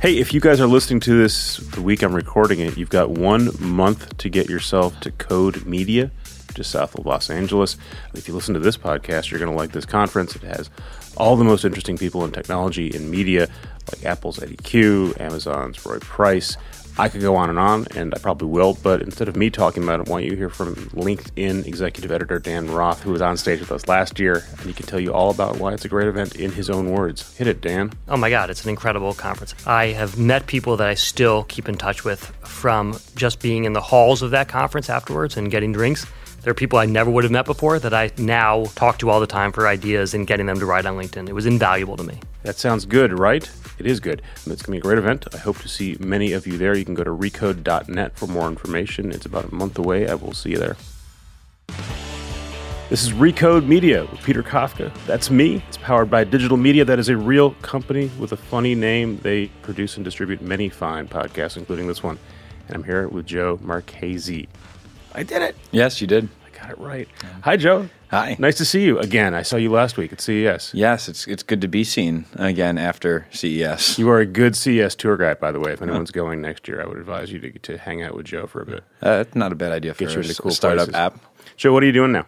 Hey, if you guys are listening to this the week I'm recording it, you've got one month to get yourself to Code Media, just south of Los Angeles. If you listen to this podcast, you're going to like this conference. It has all the most interesting people in technology and media, like Apple's Eddy Cue, Amazon's Roy Price. I could go on and on, and I probably will, but instead of me talking about it, I want you hear from LinkedIn executive editor Dan Roth, who was on stage with us last year, and he can tell you all about why it's a great event in his own words. Hit it, Dan. Oh my God, it's an incredible conference. I have met people that I still keep in touch with from just being in the halls of that conference afterwards and getting drinks. There are people I never would have met before that I now talk to all the time for ideas and getting them to write on LinkedIn. It was invaluable to me. That sounds good, right? It is good. It's going to be a great event. I hope to see many of you there. You can go to recode.net for more information. It's about a month away. I will see you there. This is Recode Media with Peter Kafka. That's me. It's powered by digital media that is a real company with a funny name. They produce and distribute many fine podcasts, including this one. And I'm here with Joe Marchese. I did it. Yes, you did. I got it right. Hi, Joe. Hi. Nice to see you again. I saw you last week at CES. Yes, it's it's good to be seen again after CES. You are a good CES tour guide, by the way. If anyone's going next year, I would advise you to, to hang out with Joe for a bit. Uh, not a bad idea for Get you into a cool startup places. app. Joe, what are you doing now?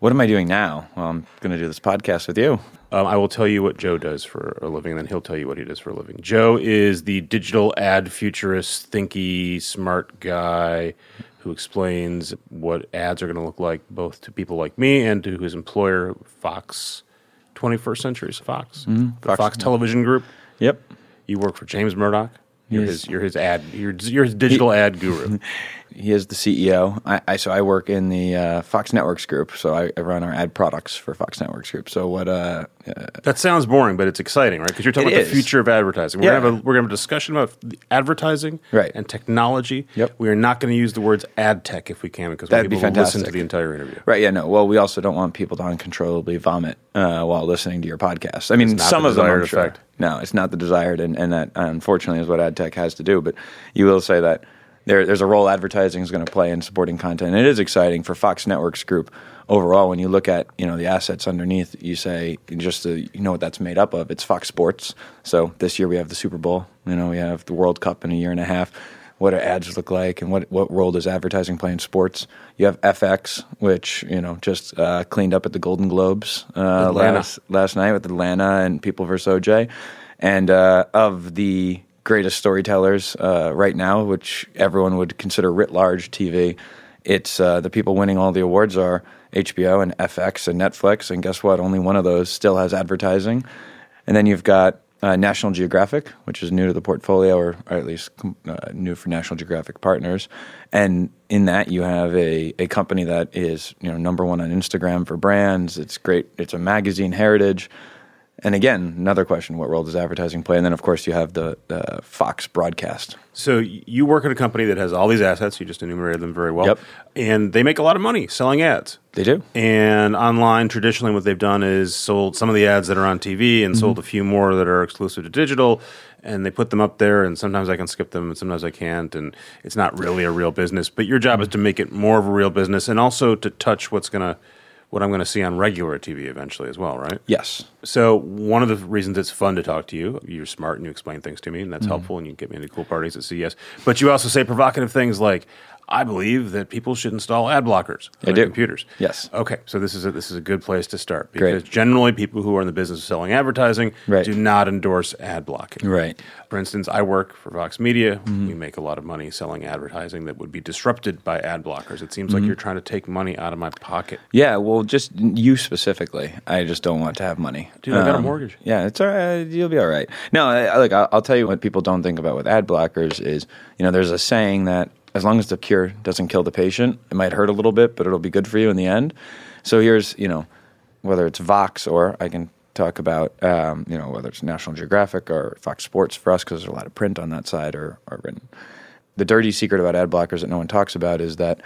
What am I doing now? Well, I'm going to do this podcast with you. Um, I will tell you what Joe does for a living, and then he'll tell you what he does for a living. Joe is the digital ad futurist, thinky, smart guy who explains what ads are going to look like both to people like me and to his employer, Fox, 21st Century Fox, mm-hmm. the Fox, Fox- Television Group. Yep. You work for James Murdoch. You're his, you're his ad, you're, you're his digital ad guru. He is the CEO. I, I so I work in the uh, Fox Networks group. So I, I run our ad products for Fox Networks group. So what? Uh, uh, That sounds boring, but it's exciting, right? Because you're talking about is. the future of advertising. We're Yeah. gonna have a, we're gonna have a discussion about advertising Right. and technology. Yep. We are not going to use the words ad tech if we can, because That'd be people to listen to the entire interview. right? Yeah. No. Well, we also don't want people to uncontrollably vomit uh, while listening to your podcast. I mean, some of them. I'm sure. effect. No, it's not the desired, and, and that unfortunately is what ad tech has to do. But you will say that there, there's a role advertising is going to play in supporting content. And it is exciting for Fox Networks Group overall. When you look at you know the assets underneath, you say just you know what that's made up of. It's Fox Sports. So this year we have the Super Bowl. You know we have the World Cup in a year and a half. What do ads look like, and what what role does advertising play in sports? You have FX, which you know just uh, cleaned up at the Golden Globes uh, last last night with Atlanta and People vs. OJ, and uh, of the greatest storytellers uh, right now, which everyone would consider writ large TV. It's uh, the people winning all the awards are HBO and FX and Netflix, and guess what? Only one of those still has advertising. And then you've got uh, National Geographic, which is new to the portfolio, or, or at least uh, new for National Geographic partners. And in that, you have a, a company that is you know number one on Instagram for brands. It's great. It's a magazine heritage. And again, another question: What role does advertising play? And then, of course, you have the, the Fox broadcast. So you work at a company that has all these assets. You just enumerated them very well. Yep. And they make a lot of money selling ads. They do. And online, traditionally, what they've done is sold some of the ads that are on TV and mm-hmm. sold a few more that are exclusive to digital. And they put them up there, and sometimes I can skip them, and sometimes I can't. And it's not really a real business. But your job is to make it more of a real business, and also to touch what's gonna, what I'm gonna see on regular TV eventually as well, right? Yes. So one of the reasons it's fun to talk to you, you're smart and you explain things to me, and Mm-hmm. that's helpful, and you get me into cool parties at CES. But you also say provocative things like, "I believe that people should install ad blockers on I their do. computers." Yes. Okay, so this is a, this is a good place to start because Great. generally people who are in the business of selling advertising Right. do not endorse ad blocking. Right. For instance, I work for Vox Media. Mm-hmm. We make a lot of money selling advertising that would be disrupted by ad blockers. It seems Mm-hmm. like you're trying to take money out of my pocket. Yeah, well, just you specifically. I just don't want to have money. Um, Dude, I got a mortgage. Yeah, it's all right. You'll be all right. No, I, look, I'll, I'll tell you what people don't think about with ad blockers is, you know, there's a saying that as long as the cure doesn't kill the patient, it might hurt a little bit, but it'll be good for you in the end. So here's, you know, whether it's Vox or I can talk about, um, you know, whether it's National Geographic or Fox Sports for us because there's a lot of print on that side or, or written the dirty secret about ad blockers that no one talks about is that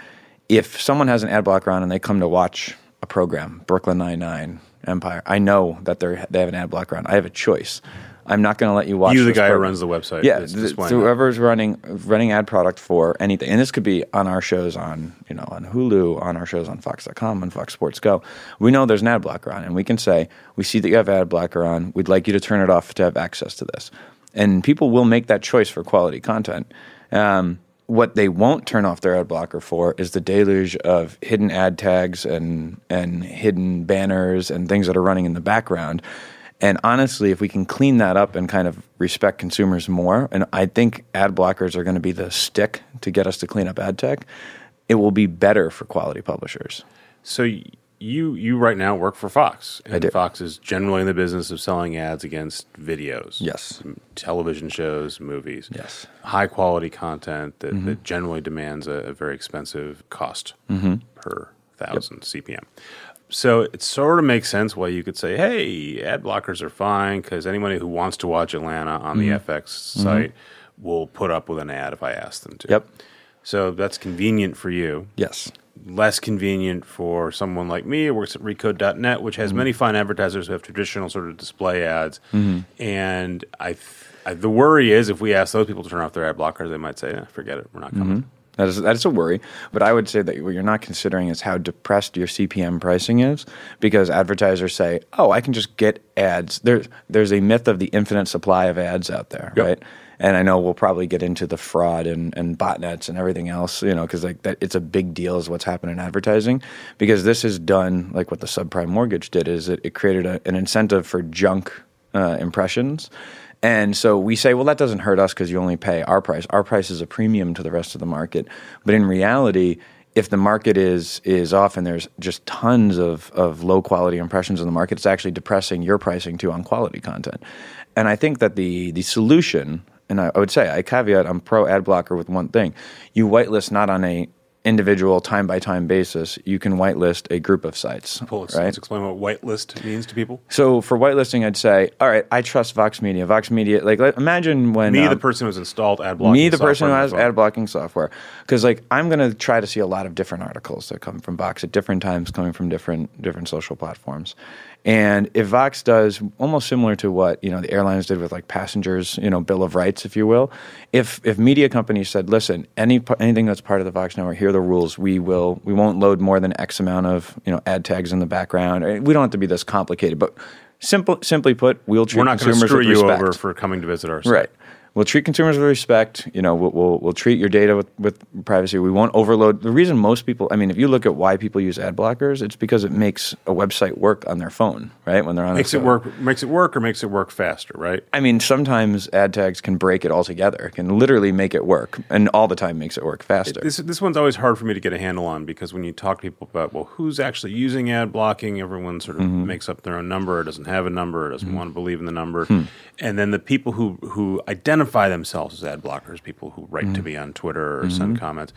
if someone has an ad blocker on and they come to watch a program, Brooklyn Nine Nine, Empire, I know that they they have an ad blocker on. I have a choice. I'm not going to let you watch. You, the guy who runs the website, Yeah, th- whoever's running running ad product for anything, and this could be on our shows on you know on Hulu, on our shows on Fox.com, on Fox Sports Go. We know there's an ad blocker on, and we can say we see that you have ad blocker on. We'd like you to turn it off to have access to this. and people will make that choice for quality content. Um, what they won't turn off their ad blocker for is the deluge of hidden ad tags and and hidden banners and things that are running in the background. And honestly, if we can clean that up and kind of respect consumers more, and I think ad blockers are going to be the stick to get us to clean up ad tech, it will be better for quality publishers. So you you right now work for Fox, and do. Fox is generally in the business of selling ads against videos, Yes. television shows, movies, Yes. high quality content that, Mm-hmm. that generally demands a, a very expensive cost Mm-hmm. per thousand CPM. So it sort of makes sense why you could say, "Hey, ad blockers are fine because anybody who wants to watch Atlanta on Mm-hmm. the FX site will put up with an ad if I ask them to." Yep. So that's convenient for you Yes. less convenient for someone like me who works at recode.net, which Mm-hmm. has many fine advertisers who have traditional sort of display ads. Mm-hmm. And I, th- I, the worry is if we ask those people to turn off their ad blockers, they might say, eh, forget it, we're not coming. That is that is a worry, but I would say that what you're not considering is how depressed your CPM pricing is, because advertisers say, "Oh, I can just get ads." There's there's a myth of the infinite supply of ads out there, Yep. right? And I know we'll probably get into the fraud and, and botnets and everything else, you know, because like that, it's a big deal is what's happened in advertising, because this is done like what the subprime mortgage did is it, it created a, an incentive for junk uh, impressions. And so we say, well, that doesn't hurt us because you only pay our price. Our price is a premium to the rest of the market. But in reality, if the market is is off and there's just tons of, of low quality impressions in the market, it's actually depressing your pricing too on quality content. And I think that the the solution, and I, I would say I caveat I'm pro ad blocker with one thing: you whitelist not on a individual time by time basis. You can whitelist a group of sites, let's, right? let's explain what whitelist means to people. So for whitelisting, I'd say, all right, I trust Vox Media. Vox Media, like, let, imagine when Me, um, the person who's installed ad blocking me, the person who has ad blocking software, because like I'm going to try to see a lot of different articles that come from Vox at different times, coming from different different social platforms. And if Vox does almost similar to what you know the airlines did with like passengers, you know, bill of rights, if you will, if if media companies said, listen, any anything that's part of the Vox network, here are the rules. We will we won't load more than X amount of you know ad tags in the background. We don't have to be this complicated, but simple simply put, we'll treat We're not going to consumers screw with you over for coming to visit our site. Right. We'll treat consumers with respect. You know, we'll, we'll, we'll treat your data with, with privacy. We won't overload. The reason most people, I mean, if you look at why people use ad blockers, it's because it makes a website work on their phone, right? When they're on Makes it phone. work. Makes it work, or makes it work faster, right? I mean, sometimes ad tags can break it altogether. It can literally make it work, and all the time makes it work faster. This this one's always hard for me to get a handle on because when you talk to people about well, who's actually using ad blocking, everyone sort of Mm-hmm. makes up their own number, or doesn't have a number, or doesn't want to believe in the number, Hmm. and then the people who who identify themselves as ad blockers, people who write Mm-hmm. to me on Twitter or send comments,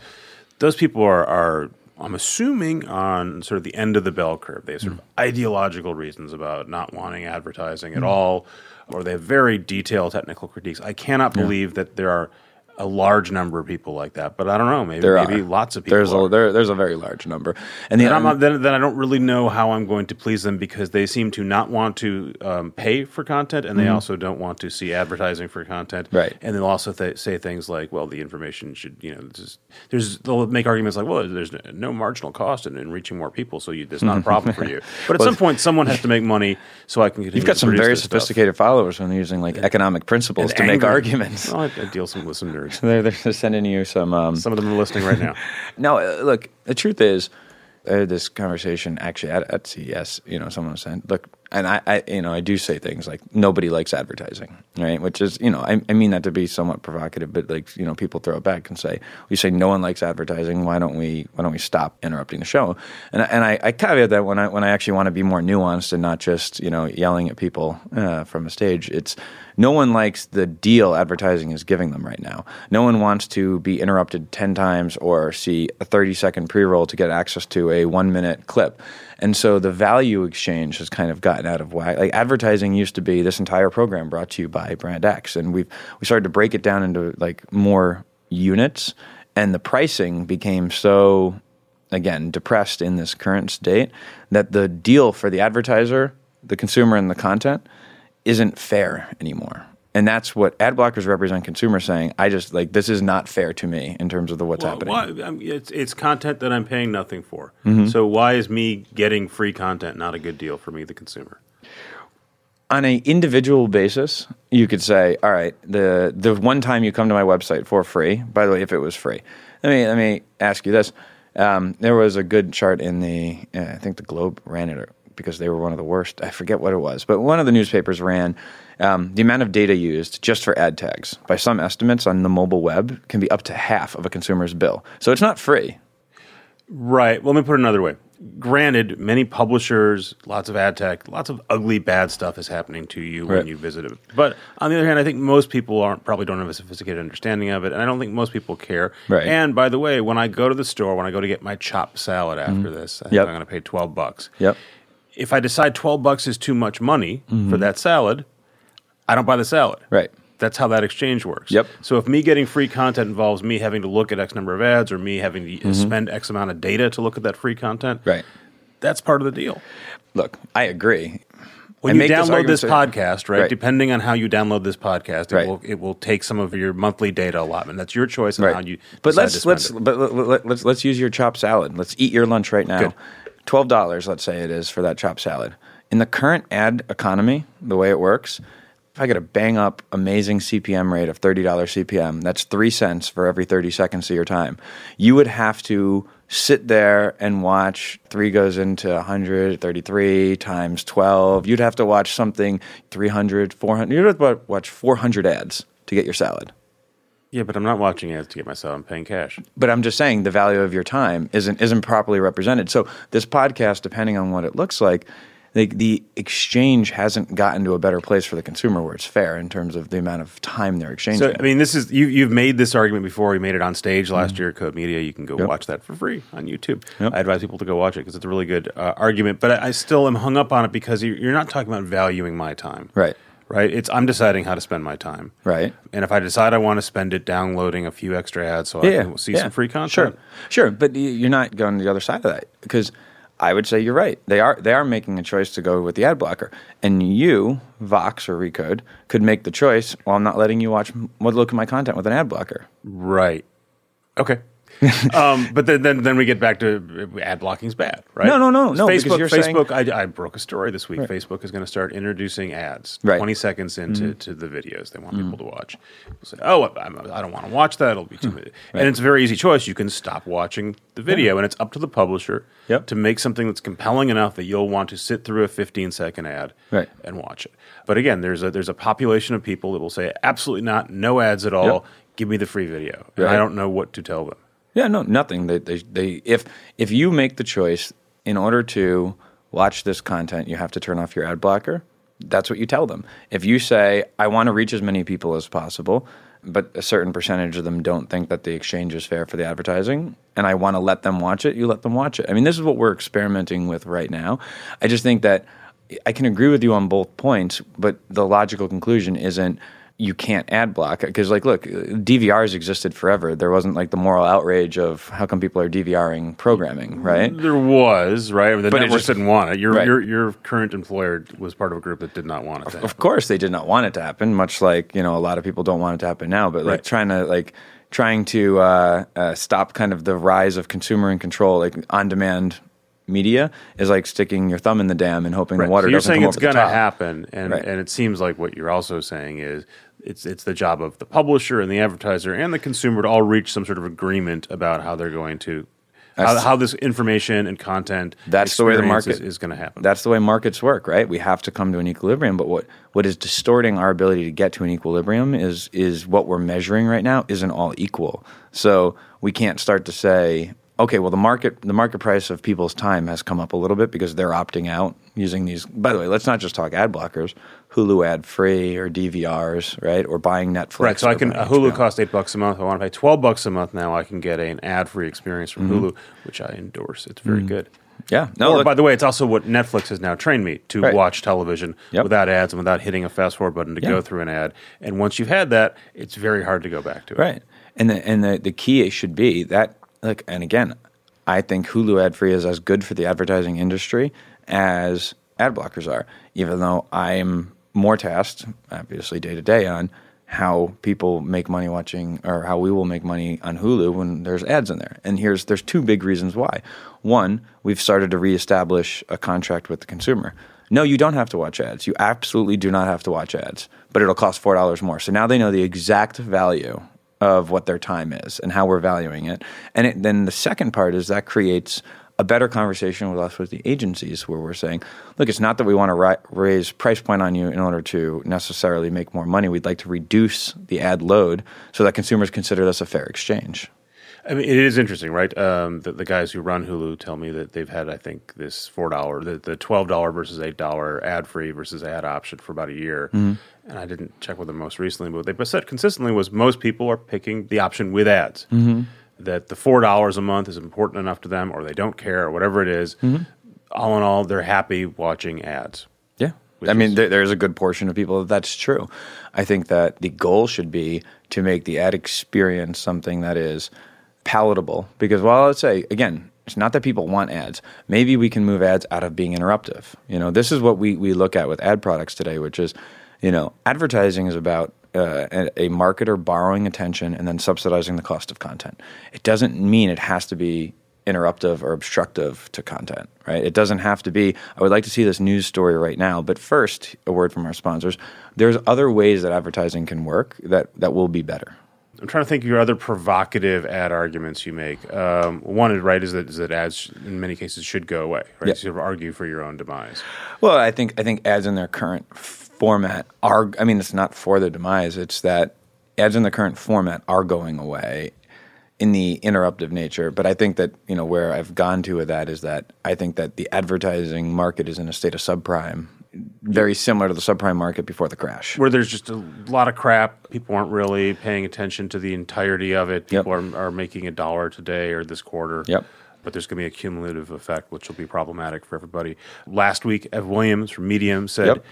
those people are are. I'm assuming on sort of the end of the bell curve. They have sort of Hmm. ideological reasons about not wanting advertising at all, or they have very detailed technical critiques. I cannot believe that there are a large number of people like that, but I don't know. Maybe there maybe are lots of people. There's are. a there, there's a very large number, and the And I'm then, then I don't really know how I'm going to please them because they seem to not want to um, pay for content, and they also don't want to see advertising for content. Mm-hmm. Right. And they'll also th- say things like, "Well, the information should, you know, is, there's." They'll make arguments like, "Well, there's no marginal cost in, in reaching more people, so you, there's not a problem for you." But at some point, someone has to make money, so I can. You've got some very sophisticated followers when they're using like economic principles to make arguments. Well, I, I deal some with some nerds. They're, they're sending you some um, Some of them are listening right now. No, uh, look, the truth is, I had this conversation actually at, at CES. You know, someone was saying, look, and I, I, you know, I do say things like nobody likes advertising, right? Which is, you know, I, I mean that to be somewhat provocative, but like, you know, people throw it back and say, we say no one likes advertising. Why don't we, why don't we stop interrupting the show? And and I, I caveat that when I when I actually want to be more nuanced and not just you know yelling at people uh, from a stage, it's no one likes the deal advertising is giving them right now. No one wants to be interrupted 10 times or see a 30 second pre roll to get access to a one minute clip. And so the value exchange has kind of gotten out of whack. Like advertising used to be this entire program brought to you by Brand X. And we've we started to break it down into like more units. And the pricing became so, again, depressed in this current state that the deal for the advertiser, the consumer, and the content isn't fair anymore. And that's what ad blockers represent consumers saying, I just like this is not fair to me in terms of the what's Well, happening. why- I mean, it's, it's content that I'm paying nothing for. Mm-hmm. So why is me getting free content not a good deal for me, the consumer? on a individual basis, you could say, all right, the the one time you come to my website for free. By the way, if it was free, let me let me ask you this: um, there was a good chart in the uh, I think the Globe ran it because they were one of the worst. I forget what it was, but one of the newspapers ran um, the amount of data used just for ad tags. By some estimates on the mobile web, can be up to half of a consumer's bill. So it's not free. Right. Well, let me put it another way. Granted, many publishers, lots of ad tech, lots of ugly, bad stuff is happening to you Right. when you visit it. But on the other hand, I think most people aren't probably don't have a sophisticated understanding of it, and I don't think most people care. Right. And by the way, when I go to the store, when I go to get my chopped salad after this, I think Mm-hmm. Yep. I'm going to pay twelve bucks. Yep. If I decide twelve bucks is too much money for that salad, I don't buy the salad. Mm-hmm. Right. That's how that exchange works. Yep. So if me getting free content involves me having to look at X number of ads or me having to spend X amount of data to look at that free content, Mm-hmm. Right. that's part of the deal. Look, I agree. When I you download argument this, podcast, right, Right. Depending on how you download this podcast, it Right. will it will take some of your monthly data allotment. That's your choice on right. how you. but let's let's it. but let, let's let's use your chopped salad. Let's eat your lunch right now. Good. Twelve dollars, let's say it is for that chopped salad. In the current ad economy, the way it works, if I get a bang up amazing CPM rate of thirty dollars CPM, that's three cents for every thirty seconds of your time. You would have to sit there and watch three goes into 133 times 12 you'd have to watch something 300 400 you'd have to watch 400 ads to get your salad Yeah, but I'm not watching ads to get my salad. I'm paying cash. but I'm just saying the value of your time isn't isn't properly represented. So this podcast, depending on what it looks like, the, the exchange hasn't gotten to a better place for the consumer where it's fair in terms of the amount of time they're exchanging. So I mean, this is you. You've made this argument before. We made it on stage last year at Code Media. You can go Mm-hmm. Yep. watch that for free on YouTube. Yep. I advise people to go watch it because it's a really good uh, argument. But I, I still am hung up on it because you- you're not talking about valuing my time, Right. Right. It's I'm deciding how to spend my time, Right. And if I decide I want to spend it downloading a few extra ads so I can see some free content, Sure, sure, but you're not going to the other side of that because I would say you're right. They are they are making a choice to go with the ad blocker, and you, Vox or Recode, could make the choice. Well, I'm not letting you watch look at my content with an ad blocker. Right. Okay. um, but then, then, then we get back to uh, ad blocking's bad, right? No, no, no, no, Facebook, you're saying- Facebook. I, I broke a story this week. Facebook is going to start introducing ads, Right. Mm-hmm. twenty seconds into to the videos they want people to watch. People say, "Oh, I'm, I don't want to watch that. It'll be too." much. And it's a very easy choice. You can stop watching the video, and it's up to the publisher Yep. to make something that's compelling enough that you'll want to sit through a 15 second ad Right. and watch it. But again, there's a there's a population of people that will say, "Absolutely not. No ads at all. Yep. Give me the free video." And Right. I don't know what to tell them. Yeah, no, nothing. They, they, they, if if you make the choice in order to watch this content, you have to turn off your ad blocker. That's what you tell them. If you say, "I want to reach as many people as possible," but a certain percentage of them don't think that the exchange is fair for the advertising, and I want to let them watch it, you let them watch it. I mean, this is what we're experimenting with right now. I just think that I can agree with you on both points, but the logical conclusion isn't you can't ad block because like look dvrs existed forever there wasn't like the moral outrage of how come people are dvring programming right There was right. The But it just- didn't want it. Your Right. your your current employer was part of a group that did not want it. To happen. of course they did not want it to happen much like you know a lot of people don't want it to happen now but like Right. trying to like trying to uh, uh, stop kind of the rise of consumer and control like on demand media is like sticking your thumb in the dam and hoping Right. the water so you're doesn't saying come it's going to happen, and Right. and it seems like what you're also saying is it's it's the job of the publisher and the advertiser and the consumer to all reach some sort of agreement about how they're going to. How, how this information and content That's the way the market is, is going to happen. That's the way markets work, right? We have to come to an equilibrium. But what, what is distorting our ability to get to an equilibrium is is what we're measuring right now isn't all equal. So we can't start to say, okay, well the market the market price of people's time has come up a little bit because they're opting out using these. By the way, let's not just talk ad blockers, Hulu ad free or DVRs, right? Or buying Netflix. Right, so I can a Hulu costs eight bucks a month. I want to pay twelve bucks a month now. I can get an ad-free experience from Mm-hmm. Hulu, which I endorse. It's very good. Yeah. No, or look- by the way, it's also what Netflix has now trained me to Right. watch television Yep. without ads and without hitting a fast forward button to Yeah. go through an ad. And once you've had that, it's very hard to go back to it. Right. And the and the, the key should be that like and again, I think Hulu ad free is as good for the advertising industry as ad blockers are, even though I'm more tasked, obviously day to day, on how people make money watching or how we will make money on Hulu when there's ads in there. And here's there's two big reasons why. One, we've started to reestablish a contract with the consumer. no, you don't have to watch ads. You absolutely do not have to watch ads, but it'll cost four dollars more. So now they know the exact value of what their time is and how we're valuing it. And it, then the second part is that creates a better conversation with us with the agencies where we're saying, look, it's not that we want to ri- raise price point on you in order to necessarily make more money. We'd like to reduce the ad load so that consumers consider this a fair exchange. I mean, it is interesting, right? Um, the, the, guys who run Hulu tell me that they've had, I think, this four dollar, the, the twelve dollar versus eight dollar ad free versus ad option for about a year. Mm-hmm. And I didn't check with them most recently, but what they said consistently was most people are picking the option with ads. Mm-hmm that the four dollars a month is important enough to them, or they don't care, or whatever it is, mm-hmm. All in all, they're happy watching ads. Yeah, I mean, there, there's a good portion of people that that's true. I think that the goal should be to make the ad experience something that is palatable. Because, well, let's say again, it's not that people want ads. Maybe we can move ads out of being interruptive. You know, this is what we we look at with ad products today, which is, you know, advertising is about uh, a, marketer borrowing attention and then subsidizing the cost of content. It doesn't mean it has to be interruptive or obstructive to content, right? It doesn't have to be, I would like to see this news story right now. But first, a word from our sponsors. There's other ways that advertising can work that, that will be better. I'm trying to think of your other provocative ad arguments you make. Um, one is right is that, is that ads in many cases should go away. Right, yep. so you argue for your own demise. Well, I think I think ads in their current format are, I mean, it's not for their demise, it's that ads in the current format are going away in the interruptive nature. But I think that, you know, where I've gone to with that is that I think that the advertising market is in a state of subprime very similar to the subprime market before the crash. Where there's just a lot of crap. People aren't really paying attention to the entirety of it. People yep. are, are making a dollar today or this quarter. Yep. But there's going to be a cumulative effect, which will be problematic for everybody. Last week, Ev Williams from Medium said yep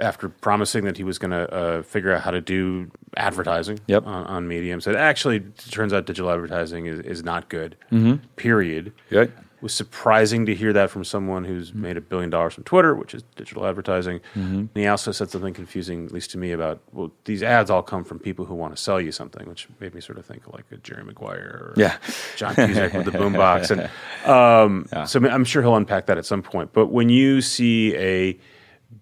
after promising that he was going to uh, figure out how to do advertising yep. on, on, Medium, said actually, it turns out digital advertising is, is not good. Mm-hmm. Period. Yep. It was surprising to hear that from someone who's mm-hmm. made a billion dollars from Twitter, which is digital advertising. Mm-hmm. And he also said something confusing, at least to me, about well, these ads all come from people who want to sell you something, which made me sort of think like a Jerry Maguire or yeah. John Cusack with the boombox. And um, yeah. so I'm sure he'll unpack that at some point. But when you see a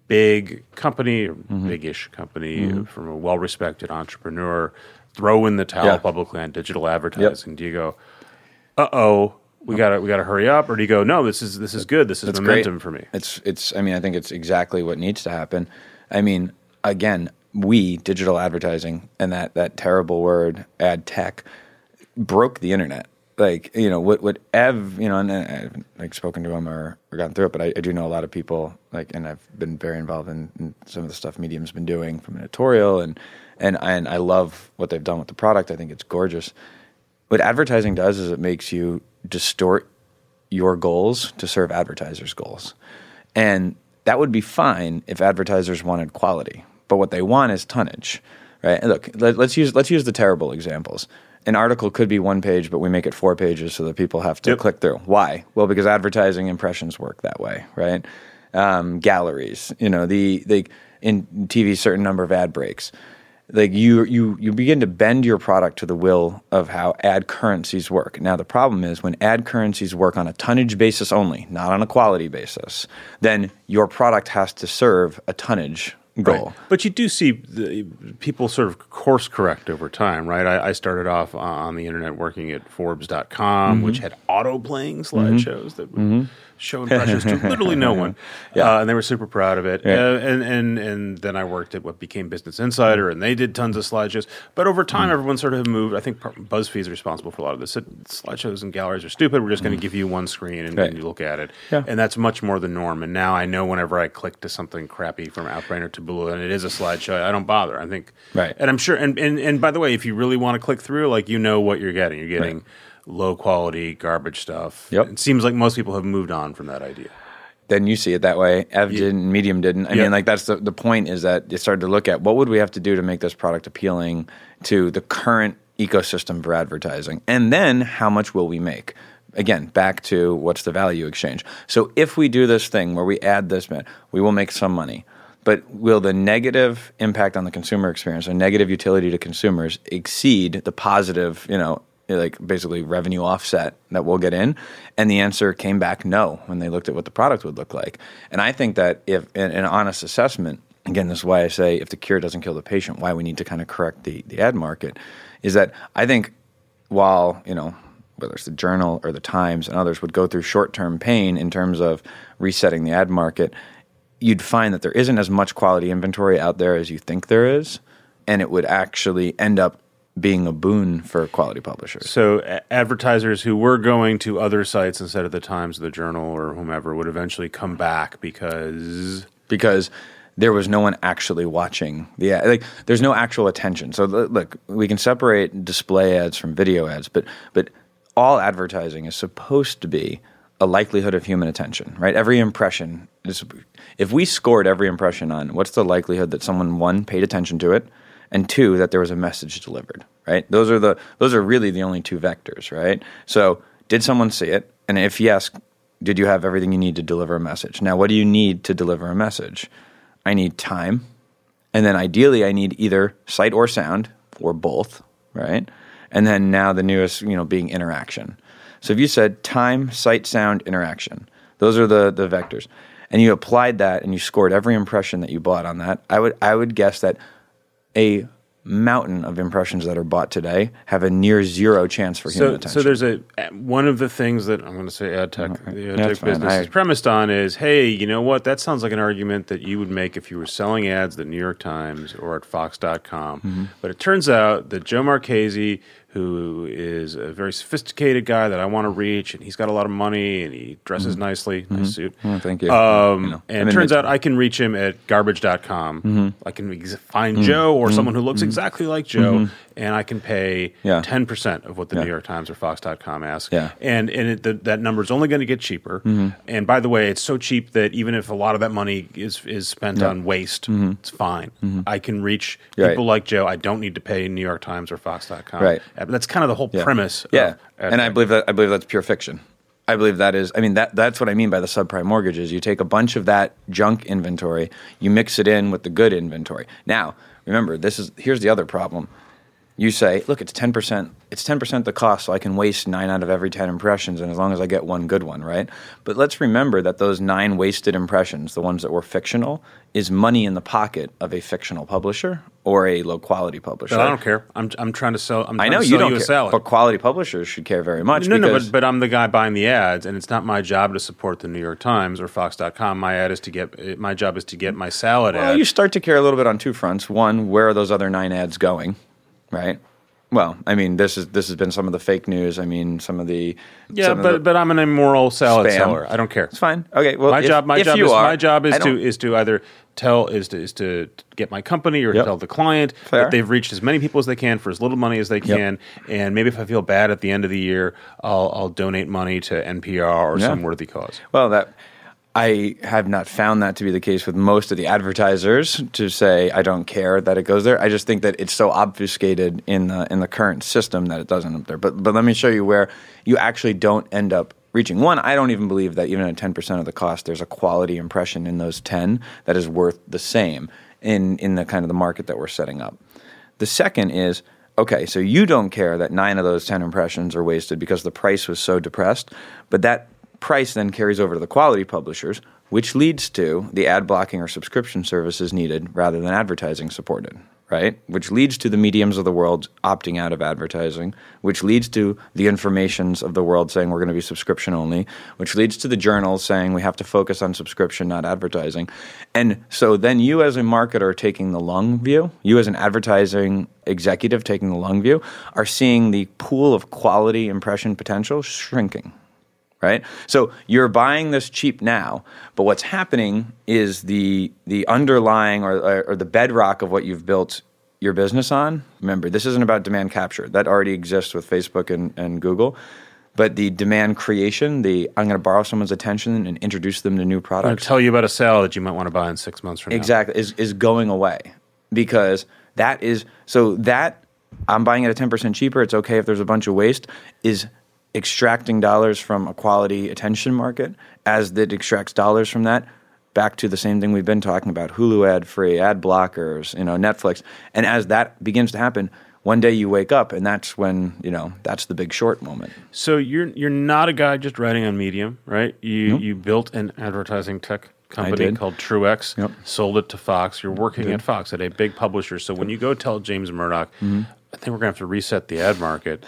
big company, mm-hmm. big-ish company mm-hmm. from a well-respected entrepreneur throw in the towel yeah. publicly on digital advertising? Yep. Do you go, "Uh oh"? We gotta we gotta hurry up, or do you go? No, this is this is good. This is That's momentum great. for me. It's it's. I mean, I think it's exactly what needs to happen. I mean, again, we digital advertising and that that terrible word ad tech broke the internet like you know what what Ev you know and uh, I have like spoken to him or, or gone through it, but I, I, do know a lot of people like and I've been very involved in, in, some of the stuff Medium's been doing from editorial and and and I love what they've done with the product. I think it's gorgeous. What advertising does is it makes you distort your goals to serve advertisers' goals, and that would be fine if advertisers wanted quality, but what they want is tonnage, right? look, let, let's use let's use the terrible examples an article could be one page, but we make it four pages so that people have to yep. click through. Why? Well, because advertising impressions work that way, right? Um, galleries, you know, the the in TV certain number of ad breaks. Like you you you begin to bend your product to the will of how ad currencies work. Now the problem is when ad currencies work on a tonnage basis only, not on a quality basis, then your product has to serve a tonnage goal. Right. But you do see the, people sort of course correct over time, right? I, I, started off on the internet working at Forbes.com, mm-hmm. which had auto playing slideshows mm-hmm. that would mm-hmm show impressions to literally no one. Yeah. Uh, and they were super proud of it. Yeah. Uh, and, and, and then I worked at what became Business Insider, and they did tons of slideshows. But over time, mm. everyone sort of moved. I think BuzzFeed is responsible for a lot of this. Slideshows and galleries are stupid. We're just going to mm. give you one screen and, right. and, you look at it. Yeah. And that's much more the norm. And now I know whenever I click to something crappy from Outbrain or Taboola, and it is a slideshow, I don't bother. I think, right. And I'm sure. And, and, and by the way, if you really want to click through, like you know what you're getting. You're getting. Right low quality garbage stuff. Yep. It seems like most people have moved on from that idea. Then you see it that way. Ev yeah. didn't, Medium didn't. I yep. mean, like that's the the point is that you started to look at what would we have to do to make this product appealing to the current ecosystem for advertising, and then how much will we make? Again, back to what's the value exchange. So if we do this thing where we add this, we will make some money. But will the negative impact on the consumer experience or negative utility to consumers exceed the positive, you know, like basically revenue offset that we'll get in? And the answer came back no when they looked at what the product would look like. And I think that if an, an honest assessment, again, this is why I say if the cure doesn't kill the patient, why we need to kind of correct the, the ad market, is that I think while, you know, whether it's the Journal or the Times and others would go through short term pain in terms of resetting the ad market, you'd find that there isn't as much quality inventory out there as you think there is. And it would actually end up being a boon for quality publishers. So a- advertisers who were going to other sites instead of the Times, or the Journal, or whomever would eventually come back because because there was no one actually watching the ad. Like, there's no actual attention. So look, we can separate display ads from video ads, but but all advertising is supposed to be a likelihood of human attention, right? Every impression is. If we scored every impression on what's the likelihood that someone one paid attention to it, and two that there was a message delivered, right? Those are the those are really the only two vectors, right? So did someone see it? And if yes, did you have everything you need to deliver a message? Now, what do you need to deliver a message? I need time. And then ideally, I need either sight or sound or both, right? And then now the newest, you know, being interaction. So if you said time, sight, sound, interaction, those are the, the vectors. And you applied that and you scored every impression that you bought on that, I would, I would guess that a mountain of impressions that are bought today have a near zero chance for human so, attention. so there's a one of the things that I'm going to say ad tech, the ad tech business I- is premised on is, hey, you know what? That sounds like an argument that you would make if you were selling ads at the New York Times or at Fox.com. Mm-hmm. But it turns out that Joe Marchese, who is a very sophisticated guy that I want to reach, and he's got a lot of money and he dresses mm-hmm. nicely, nice mm-hmm. suit. Oh, thank you. Um, You know, and it turns out I can reach him at garbage.com. Mm-hmm. I can ex- find Joe or someone who looks exactly like Joe, and I can pay Yeah. 10% of what the Yeah. New York Times or Fox.com asks. Yeah. And, and it, the, that number is only going to get cheaper. Mm-hmm. And by the way, it's so cheap that even if a lot of that money is, is spent on waste, it's fine. I can reach Mm-hmm. Right. people like Joe. I don't need to pay New York Times or Fox.com. Right. Uh, That's kind of the whole Yeah. premise. Yeah, ad and I believe that I believe that's pure fiction. I believe that is. I mean that that's what I mean by the subprime mortgages. You take a bunch of that junk inventory, you mix it in with the good inventory. Now, remember, this is here's the other problem. You say, look, it's ten percent. It's ten percent the cost, so I can waste nine out of every ten impressions, and as long as I get one good one, right? But let's remember that those nine wasted impressions, the ones that were fictional, is money in the pocket of a fictional publisher or a low quality publisher. But I don't care. I'm, I'm trying to sell. I'm I know to you don't you care, but quality publishers should care very much. No, no, but, but I'm the guy buying the ads, and it's not my job to support the New York Times or Fox.com. My ad is to get my job is to get my salad Well, ad. you start to care a little bit on two fronts. One, where are those other nine ads going? Right. Well, I mean, this is this has been some of the fake news. I mean, some of the yeah, some but but I'm an immoral salad Spam. seller. I don't care. it's fine. Okay. Well, my if- job my if job you is are, my job is to is to either tell is to is to get my company or Yep. tell the client Fair. that they've reached as many people as they can for as little money as they Yep. can, and maybe if I feel bad at the end of the year, I'll I'll donate money to NPR or Yeah. some worthy cause. Well, that I have not found that to be the case with most of the advertisers. To say I don't care that it goes there, I just think that it's so obfuscated in the in the current system that it doesn't up there. But but let me show you where you actually don't end up reaching. One, I don't even believe that even at ten percent of the cost, there's a quality impression in those ten that is worth the same in in the kind of the market that we're setting up. The second is okay, so you don't care that nine of those 10 impressions are wasted because the price was so depressed, but that price then carries over to the quality publishers, which leads to the ad blocking or subscription services needed rather than advertising supported, right? Which leads to the mediums of the world opting out of advertising, which leads to the informations of the world saying we're going to be subscription only, which leads to the journals saying we have to focus on subscription, not advertising. And so then you as a marketer taking the long view, you as an advertising executive taking the long view, are seeing the pool of quality impression potential shrinking right? So you're buying this cheap now, but what's happening is the the underlying or, or, or the bedrock of what you've built your business on. Remember, this isn't about demand capture. That already exists with Facebook and, and Google. But the demand creation, the I'm going to borrow someone's attention and introduce them to new I'm going products. to tell you about a sale that you might want to buy in six months from now. Exactly, is is going away because that is so that I'm buying it at 10% cheaper. It's okay if there's a bunch of waste. Is extracting dollars from a quality attention market as it extracts dollars from that back to the same thing we've been talking about Hulu ad free, ad blockers, you know, Netflix. And as that begins to happen, one day you wake up and that's when you know that's the big short moment So you're you're not a guy just writing on Medium, right? You you built an advertising tech company called TrueX, Yep. sold it to Fox. You're working at Fox at a big publisher. So when you go tell James Murdoch, Mm-hmm. I think we're gonna have to reset the ad market.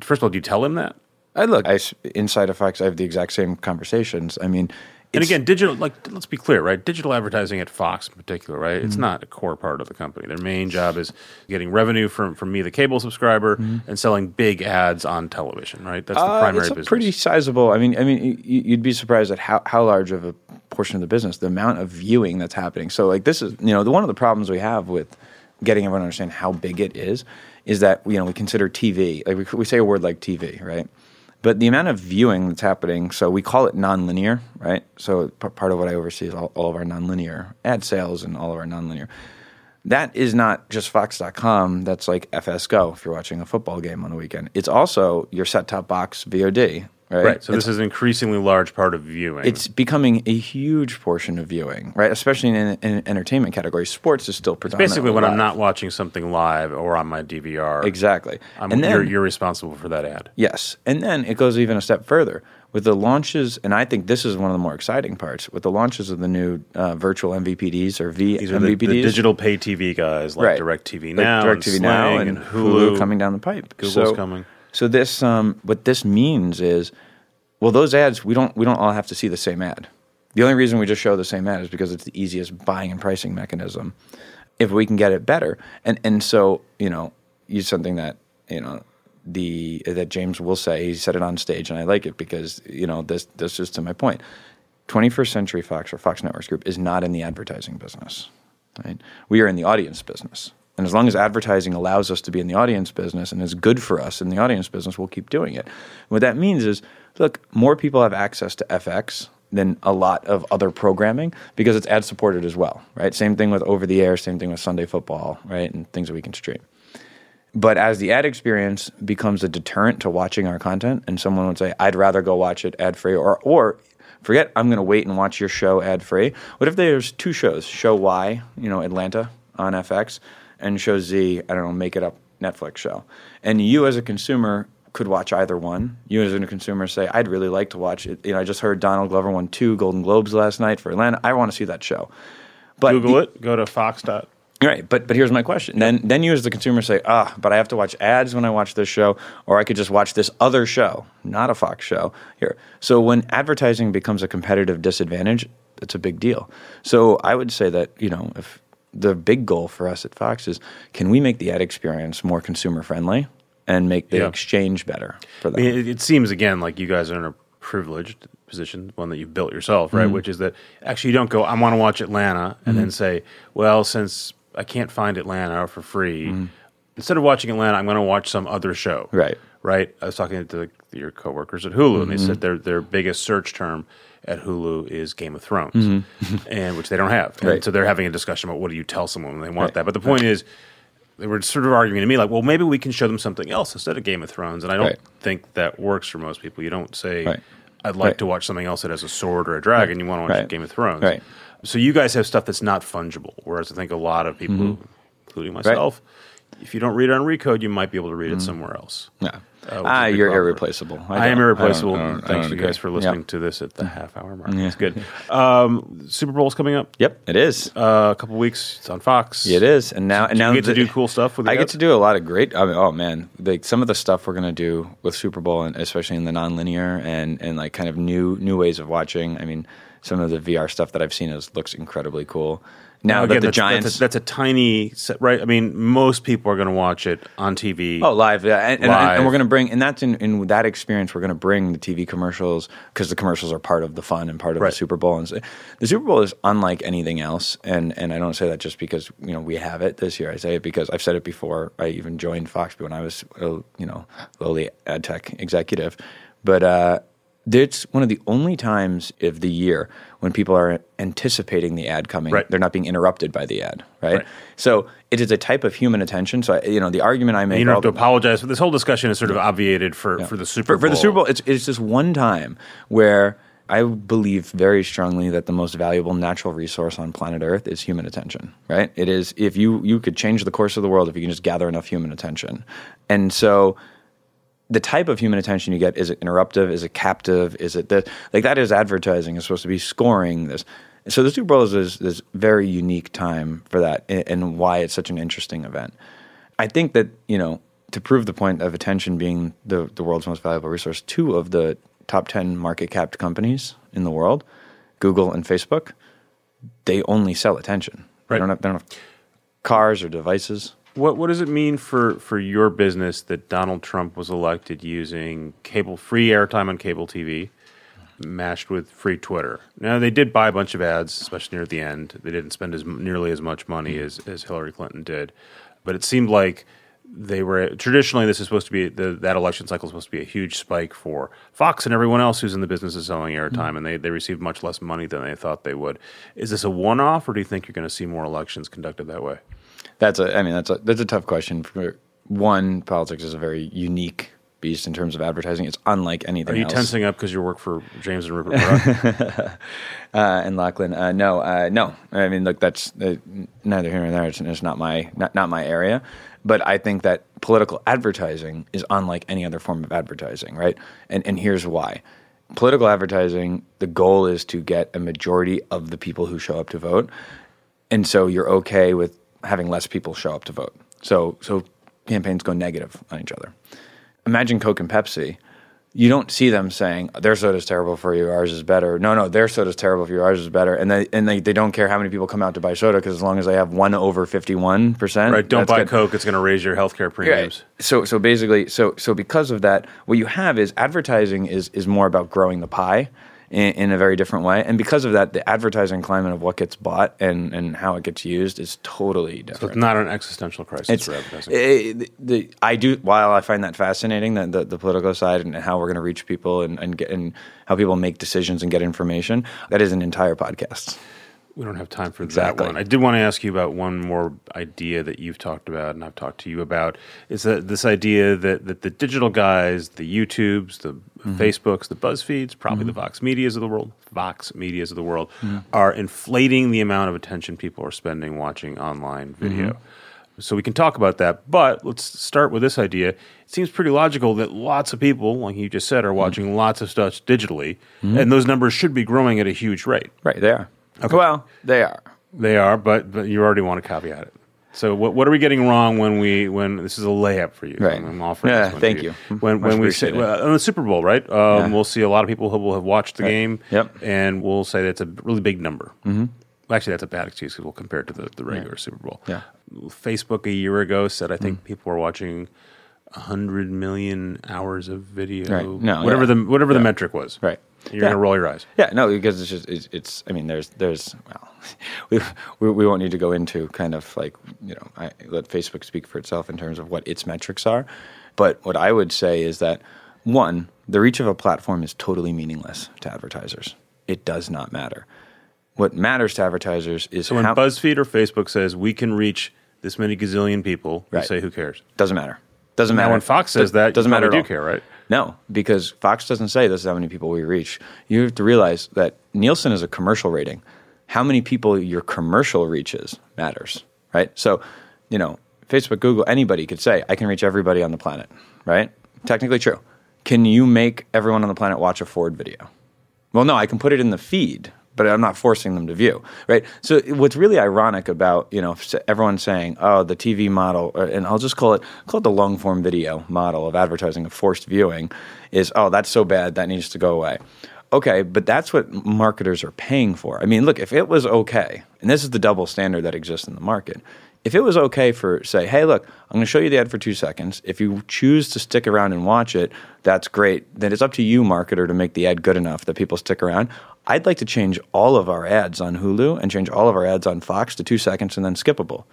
First of all, do you tell him that? I look I, inside of Fox I have the exact same conversations I mean And again, digital like let's be clear, right? Digital advertising at Fox in particular, right? Mm-hmm. It's not a core part of the company. Their main job is getting revenue from from me, the cable subscriber, and selling big ads on television, right? That's the Mm-hmm. Uh, primary it's a business. pretty sizable. I mean, I mean, you'd be surprised at how, how large of a portion of the business, the amount of viewing that's happening. So, like, this is you know the, one of the problems we have with getting everyone to understand how big it is, is that you know we consider TV like we, we say a word like TV, right? But the amount of viewing that's happening, so we call it nonlinear, right? So p- part of what I oversee is all, all of our nonlinear ad sales and all of our nonlinear that is not just Fox.com. That's like FS Go if you're watching a football game on a weekend. It's also your set top box VOD, right? right. So it's, this is an increasingly large part of viewing. it's becoming a huge portion of viewing, right? Especially in an entertainment category. Sports is still predominantly basically when I'm not watching something live or on my DVR. exactly. I'm, and then you're, you're responsible for that ad. Yes. And then it goes even a step further with the launches, and I think this is one of the more exciting parts with the launches of the new uh, virtual MVPDs or VMVPDs. These are the, the digital pay TV guys like Right. DirecTV Like Now, and Now, and, and Hulu. Hulu. coming down the pipe. Google's so, coming. So this, um, what this means is, well, those ads we don't we don't all have to see the same ad. The only reason we just show the same ad is because it's the easiest buying and pricing mechanism. If we can get it better, and and so you know, use something that you know the that James will say. He said it on stage, and I like it because you know this this is to my point. 21st Century Fox or Fox Networks Group is not in the advertising business. Right? We are in the audience business. And as long as advertising allows us to be in the audience business and is good for us in the audience business, we'll keep doing it. What that means is, look, more people have access to FX than a lot of other programming because it's ad supported as well, right? Same thing with over the air, same thing with Sunday football, right? And things that we can stream. But as the ad experience becomes a deterrent to watching our content, and someone would say, I'd rather go watch it ad free, or, or forget I'm going to wait and watch your show ad free. What if there's two shows? Show Y, you know, Atlanta on FX, and show Z, I don't know, make it up Netflix show. And you as a consumer could watch either one. You as a consumer say, I'd really like to watch it. You know, I just heard Donald Glover won two Golden Globes last night for Atlanta. I want to see that show. But Google the- it. Go to Fox. Dot. Right, but but here's my question. Then then you as the consumer say, ah, but I have to watch ads when I watch this show, or I could just watch this other show, not a Fox show. Here, so when advertising becomes a competitive disadvantage, it's a big deal. So I would say that you know if the big goal for us at Fox is, can we make the ad experience more consumer friendly and make the Yeah. exchange better for I them? mean, it, it seems again like you guys are in a privileged position, one that you've built yourself, Mm-hmm. right? Which is that actually you don't go, I want to watch Atlanta, and then say, well, since I can't find Atlanta for free, instead of watching Atlanta, I'm going to watch some other show. Mm-hmm. Right. Right. I was talking to your coworkers at Hulu, and they said their their biggest search term at Hulu is Game of Thrones, and which they don't have. And Mm-hmm. Right. so they're having a discussion about what do you tell someone when they want Right. that. But the point is, they were sort of arguing to me like, well, maybe we can show them something else instead of Game of Thrones, and I don't Right. think that works for most people. You don't say, Right. "I'd like Right. to watch something else that has a sword or a dragon." You want to watch Right. Game of Thrones, Right. So you guys have stuff that's not fungible, whereas I think a lot of people, including myself, if you don't read it on Recode, you might be able to read it somewhere else. Yeah. Uh, ah, you're bummer. irreplaceable. I, am irreplaceable. I don't- I don't- Thanks you guys for listening to this at the half hour mark. Yeah. It's good. Um, Super is coming up. Yep, it is. Uh, a couple weeks. It's on Fox. It is, and now and Do you now get to do cool stuff with the I get to do a lot of great. I mean, oh man, like some of the stuff we're gonna do with Super Bowl, and especially in the nonlinear and and like kind of new new ways of watching. I mean, some of the VR stuff that I've seen is looks incredibly cool. Now Again, that the that's, Giants, That's a, that's a tiny set, right? I mean, most people are going to watch it on TV. Oh, live, yeah, and, and, Live. and we're going to bring, and that's in, in that experience, we're going to bring the TV commercials because the commercials are part of the fun and part of Right. the Super Bowl. And so- the Super Bowl is unlike anything else, and and I don't say that just because you know we have it this year. I say it because I've said it before. I even joined Fox when I was a, you know lowly ad tech executive, but. uh it's one of the only times of the year when people are anticipating the ad coming. Right. They're not being interrupted by the ad, right? Right. So it is a type of human attention. So I, you know the argument I make. you don't have to apologize But this whole discussion is sort of obviated for, yeah. for the Super for, Bowl. for the Super Bowl. It's it's just one time where I believe very strongly that the most valuable natural resource on planet Earth is human attention, right? It is if you you could change the course of the world if you can just gather enough human attention. And so the type of human attention you get is it interruptive, is it captive, is it that like that is advertising is supposed to be scoring this. So the Super Bowl is this, this very unique time for that and, why it's such an interesting event. I think that, you know, to prove the point of attention being the, the world's most valuable resource, two of the top 10 market capped companies in the world, Google and Facebook, they only sell attention. Right. They, don't have, they don't have cars or devices. What what does it mean for, for your business that Donald Trump was elected using cable free airtime on cable TV, matched with free Twitter? Now they did buy a bunch of ads, especially near the end. They didn't spend as nearly as much money as, as Hillary Clinton did, but it seemed like they were traditionally this is supposed to be the, that election cycle is supposed to be a huge spike for Fox and everyone else who's in the business of selling airtime, mm-hmm. and they they received much less money than they thought they would. Is this a one off, or do you think you're going to see more elections conducted that way? That's a. I mean, that's a that's a tough question. For one, politics is a very unique beast in terms of advertising. It's unlike anything. Are you else. tensing up because you work for James and Rupert uh, and Lachlan? Uh, no, uh, no. I mean, look, that's uh, neither here nor there. It's, it's, not my not, not my area. But I think that political advertising is unlike any other form of advertising, right? And and here's why. Political advertising, the goal is to get a majority of the people who show up to vote. And so you're okay with having less people show up to vote. So so campaigns go negative on each other. Imagine Coke and Pepsi you don't see them saying their soda's terrible for you, ours is better. No, no, their soda's terrible for you, ours is better. And they and they, they don't care how many people come out to buy soda because as long as they have one over fifty one percent, right? Don't buy good. Coke; it's going to raise your healthcare premiums. So so basically, so so because of that, what you have is advertising is is more about growing the pie in, in, a very different way. And because of that, the advertising climate of what gets bought and, and how it gets used is totally different. So it's not an existential crisis it's, for advertising. It, the, the, I do, while I find that fascinating, the, the, the political side and how we're going to reach people and, and, get, and how people make decisions and get information, that is an entire podcast. We don't have time for exactly. that one. I did want to ask you about one more idea that you've talked about and I've talked to you about. Is that this idea that, that the digital guys, the YouTubes, the mm-hmm. Facebooks, the BuzzFeeds, probably mm-hmm. the Vox Medias of the world, Vox Medias of the world, mm-hmm. are inflating the amount of attention people are spending watching online video. Mm-hmm. So we can talk about that, but let's start with this idea. It seems pretty logical that lots of people, like you just said, are mm-hmm. watching lots of stuff digitally, mm-hmm. and those numbers should be growing at a huge rate. Right, they are. Okay. Well, they are. They are, but but you already want to caveat it. So what what are we getting wrong when we when this is a layup for you? Right. I'm offering yeah, thank you. you. When when we say well, on the Super Bowl, right? Um, yeah. We'll see a lot of people who will have watched the right. game. Yep. And we'll say that's a really big number. Mm-hmm. Actually, that's a bad excuse because we'll compare it to the, the regular yeah. Super Bowl. Yeah. Facebook a year ago said I think mm. people were watching hundred million hours of video. Right. No, whatever yeah. the whatever the metric was. Right. You're gonna roll your eyes. Yeah, no, because it's just it's, it's I mean, there's there's well, we, we, we won't need to go into kind of like you know I let Facebook speak for itself in terms of what its metrics are, but what I would say is that one, the reach of a platform is totally meaningless to advertisers. It does not matter. What matters to advertisers is so when how, BuzzFeed or Facebook says we can reach this many gazillion people, right. you say who cares? Doesn't matter. Doesn't now matter. when Fox says that, doesn't matter. Do care, right? No, because Fox doesn't say this is how many people we reach. You have to realize that Nielsen is a commercial rating. How many people your commercial reaches matters, right? So, you know, Facebook, Google, anybody could say, I can reach everybody on the planet, right? Technically true. Can you make everyone on the planet watch a Ford video? Well, no, I can put it in the feed, but I'm not forcing them to view, right? So what's really ironic about you know everyone saying, oh, the TV model, and I'll just call it call it the long form video model of advertising of forced viewing, is oh that's so bad that needs to go away. Okay, but that's what marketers are paying for. I mean, look, if it was okay, and this is the double standard that exists in the market, if it was okay for say, hey, look, I'm going to show you the ad for two seconds. If you choose to stick around and watch it, that's great. Then it's up to you, marketer, to make the ad good enough that people stick around. I'd like to change all of our ads on Hulu and change all of our ads on Fox to two seconds and then skippable.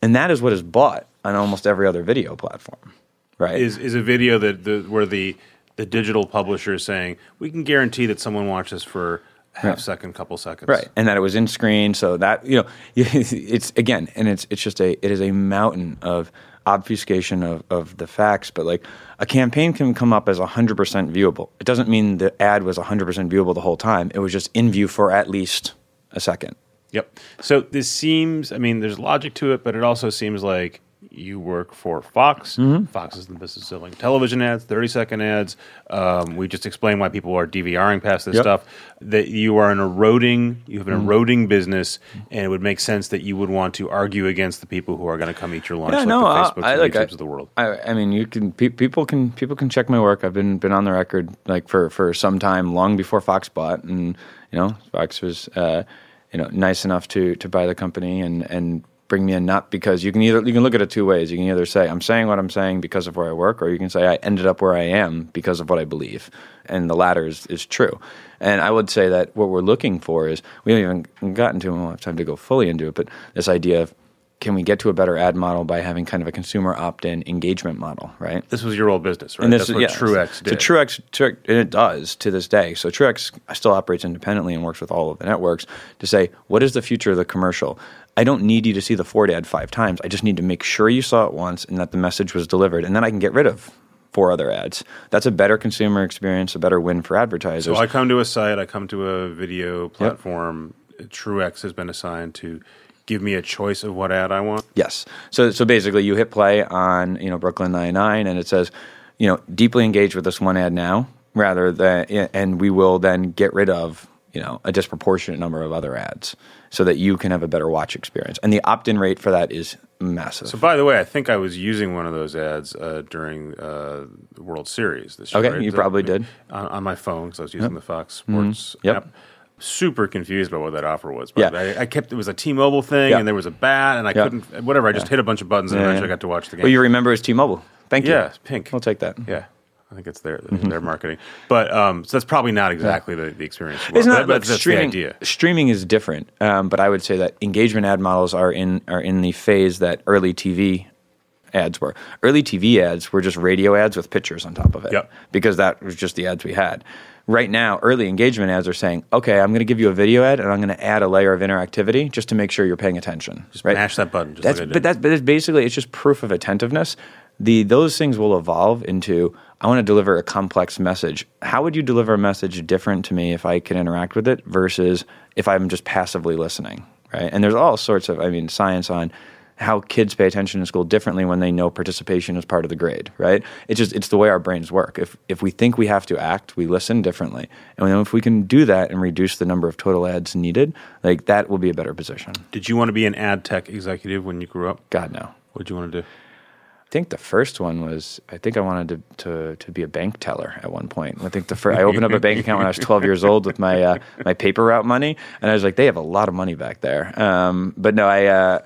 And that is what is bought on almost every other video platform, right? Is is a video that the, where the the digital publisher is saying we can guarantee that someone watched watches for half right. second, couple seconds. Right. And that it was in screen. So that, you know, it's again, and it's, it's just a, it is a mountain of obfuscation of, of the facts, but like a campaign can come up as 100% viewable. It doesn't mean the ad was 100% viewable the whole time. It was just in view for at least a second. Yep. So this seems, I mean, there's logic to it, but it also seems like you work for Fox. Mm-hmm. Fox is in the business of selling television ads, 30 second ads. Um, we just explained why people are DVRing past this Yep. stuff. That you are an eroding, you have an Mm-hmm. eroding business, and it would make sense that you would want to argue against the people who are going to come eat your lunch, Yeah, like no, the I- Facebooks I and like- YouTubes I- of the world. I, I mean, you can pe- people can people can check my work. I've been been on the record like for for some time, long before Fox bought, and you know, Fox was uh, you know nice enough to to buy the company and and bring me in. Not because you can either you can look at it two ways. You can either say I'm saying what I'm saying because of where I work, or you can say I ended up where I am because of what I believe, and the latter is is true. And I would say that what we're looking for is we haven't even gotten to. We won't have time to go fully into it, but this idea of can we get to a better ad model by having kind of a consumer opt-in engagement model, right? This was your old business, right? And this That's is- what yeah. Truex did. So Truex, Truex, and it does to this day. So Truex still operates independently and works with all of the networks to say, what is the future of the commercial? I don't need you to see the Ford ad five times. I just need to make sure you saw it once and that the message was delivered, and then I can get rid of four other ads. That's a better consumer experience, a better win for advertisers. So I come to a site, I come to a video platform. Truex has been assigned to give me a choice of what ad I want. Yes. So so basically, you hit play on you know Brooklyn Nine Nine, and it says, you know, deeply engage with this one ad now, rather than, and we will then get rid of you know a disproportionate number of other ads, so that you can have a better watch experience. And the opt-in rate for that is massive. So, by the way, I think I was using one of those ads uh, during uh, the World Series this year. Okay, right? you probably did. on, on my phone because I was using the Fox Sports Yep. app. Super confused about what that offer was. But Yeah. I, I kept it was a T-Mobile thing, Yeah. and there was a bat, and I Yeah. couldn't. Whatever. I just hit a bunch of buttons, and Yeah, eventually yeah. I got to watch the game. well, you remember as T-Mobile. Thank you. yeah, pink. We'll take that. Yeah, I think it's their their marketing. But um, so that's probably not exactly the, the experience. It's not. but Look, that's the streaming, idea. streaming is different, um, but I would say that engagement ad models are in are in the phase that early TV ads were. Early TV ads were just radio ads with pictures on top of it, Yep. because that was just the ads we had. Right now, early engagement ads are saying, "Okay, I'm going to give you a video ad, and I'm going to add a layer of interactivity just to make sure you're paying attention." Just right? mash that button. Just That's, like but that's but it's basically it's just proof of attentiveness. The those things will evolve into I want to deliver a complex message. How would you deliver a message different to me if I can interact with it versus if I'm just passively listening, right? And there's all sorts of I mean science on how kids pay attention in school differently when they know participation is part of the grade, right? It's just it's the way our brains work. If if we think we have to act, we listen differently. And then if we can do that and reduce the number of total ads needed, like that will be a better position. Did you want to be an ad tech executive when you grew up? God no. What did you want to do? I think the first one was I think I wanted to, to, to be a bank teller at one point. I think the first, I opened up a bank account when I was 12 years old with my uh, my paper route money, and I was like, they have a lot of money back there. Um, but no, I uh,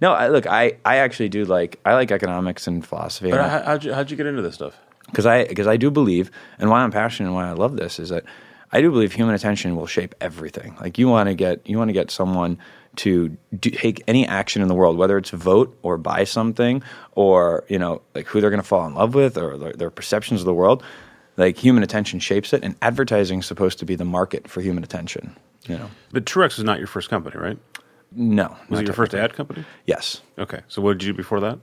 no, I, look, I, I actually do like I like economics and philosophy. But how, how'd you how'd you get into this stuff? because I because I do believe, and why I'm passionate and why I love this is that I do believe human attention will shape everything. Like you want to get you want to get someone to do, take any action in the world, whether it's vote or buy something, or you know like who they're going to fall in love with or their, their perceptions of the world. Like human attention shapes it, and advertising is supposed to be the market for human attention. You know, But Truex was not your first company, right? no, Was it your first ad company? Yes. Okay. So what did you do before that?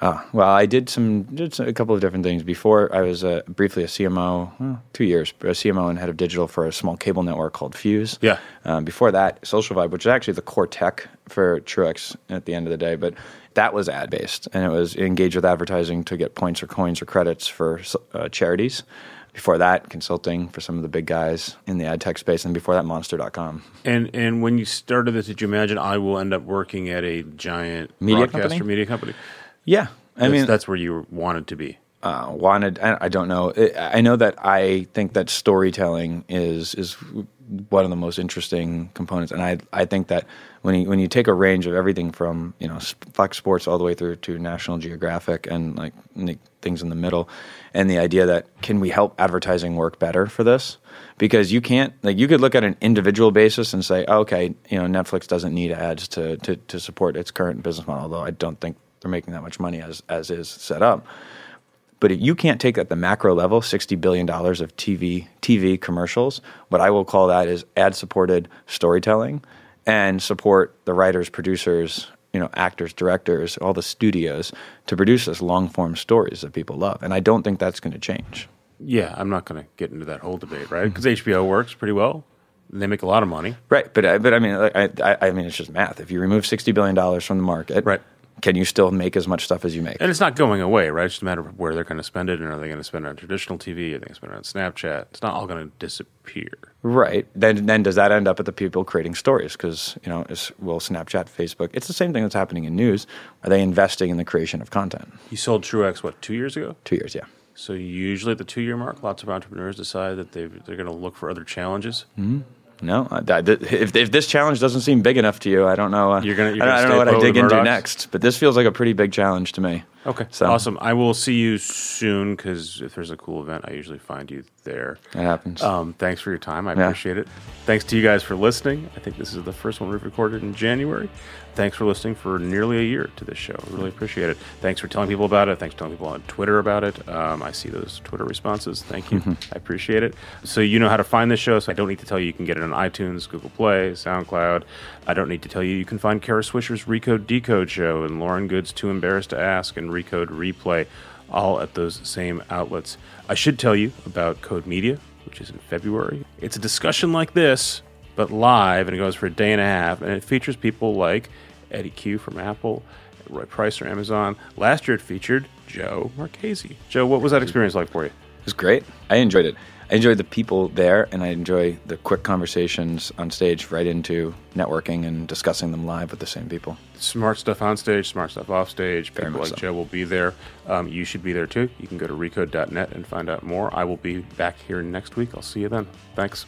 Uh, well, I did some did some, a couple of different things before. I was uh, briefly a CMO, well, two years, a CMO and head of digital for a small cable network called Fuse. Yeah. Um, before that, Social Vibe, which is actually the core tech for Truex at the end of the day, but that was ad based and it was engage with advertising to get points or coins or credits for uh, charities. Before that, consulting for some of the big guys in the ad tech space, and before that, Monster.com. And and when you started this, did you imagine I will end up working at a giant Media broadcaster company? media company? Yeah, I That's, mean, that's where you wanted to be. uh, wanted. I, I don't know. I I know that I think that storytelling is is one of the most interesting components, and I I think that when you when you take a range of everything from you know Fox Sports all the way through to National Geographic and like things in the middle, and the idea that can we help advertising work better for this? Because you can't like you could look at an individual basis and say, oh, okay, you know Netflix doesn't need ads to, to to support its current business model, although I don't think they're making that much money as as is set up. But you can't take at the macro level sixty billion dollars of TV TV commercials. What I will call that is ad supported storytelling, and support the writers, producers, you know actors, directors, all the studios to produce those long form stories that people love, and I don't think that's going to change. Yeah, I'm not going to get into that whole debate, right? Mm-hmm. Because HBO works pretty well. They make a lot of money. Right, but but I mean, I, I I mean, it's just math. If you remove sixty billion dollars from the market, Right. Can you still make as much stuff as you make? And it's not going away, right? It's just a matter of where they're going to spend it. And are they going to spend it on traditional TV? Are they going to spend it on Snapchat? It's not all going to disappear. Right. Then then does that end up at the people creating stories? Because you know, is, will Snapchat, Facebook? It's the same thing that's happening in news. Are they investing in the creation of content? You sold Truex, what, two years ago? Two years, yeah. So usually at the two year mark, lots of entrepreneurs decide that they they're going to look for other challenges. Mm-hmm. No, I, if, if this challenge doesn't seem big enough to you, I don't know. Uh, You're gonna- you're I don't, I don't know what I dig into next. But this feels like a pretty big challenge to me. Okay, So- awesome. I will see you soon because if there's a cool event, I usually find you there. That happens. Um, thanks for your time. I Yeah. appreciate it. Thanks to you guys for listening. I think this is the first one we've recorded in January. Thanks for listening for nearly a year to this show. Really appreciate it. Thanks for telling people about it. Thanks for telling people on Twitter about it. Um, I see those Twitter responses. Thank you. I appreciate it. So you know how to find this show. So I don't need to tell you you can get it on iTunes, Google Play, SoundCloud. I don't need to tell you you can find Kara Swisher's Recode Decode show and Lauren Goode's Too Embarrassed to Ask and Recode Replay all at those same outlets. I should tell you about Code Media, which is in February. It's a discussion like this, but live, and it goes for a day and a half, and it features people like Eddy Cue from Apple, Roy Price from Amazon. Last year it featured Joe Marchese. Joe, what was that experience like for you? It was great. I enjoyed it. I enjoy the people there, and I enjoy the quick conversations on stage right into networking and discussing them live with the same people. Smart stuff on stage, smart stuff off stage. Very People like so. Joe will be there. Um, you should be there too. You can go to recode.net and find out more. I will be back here next week. I'll see you then. Thanks.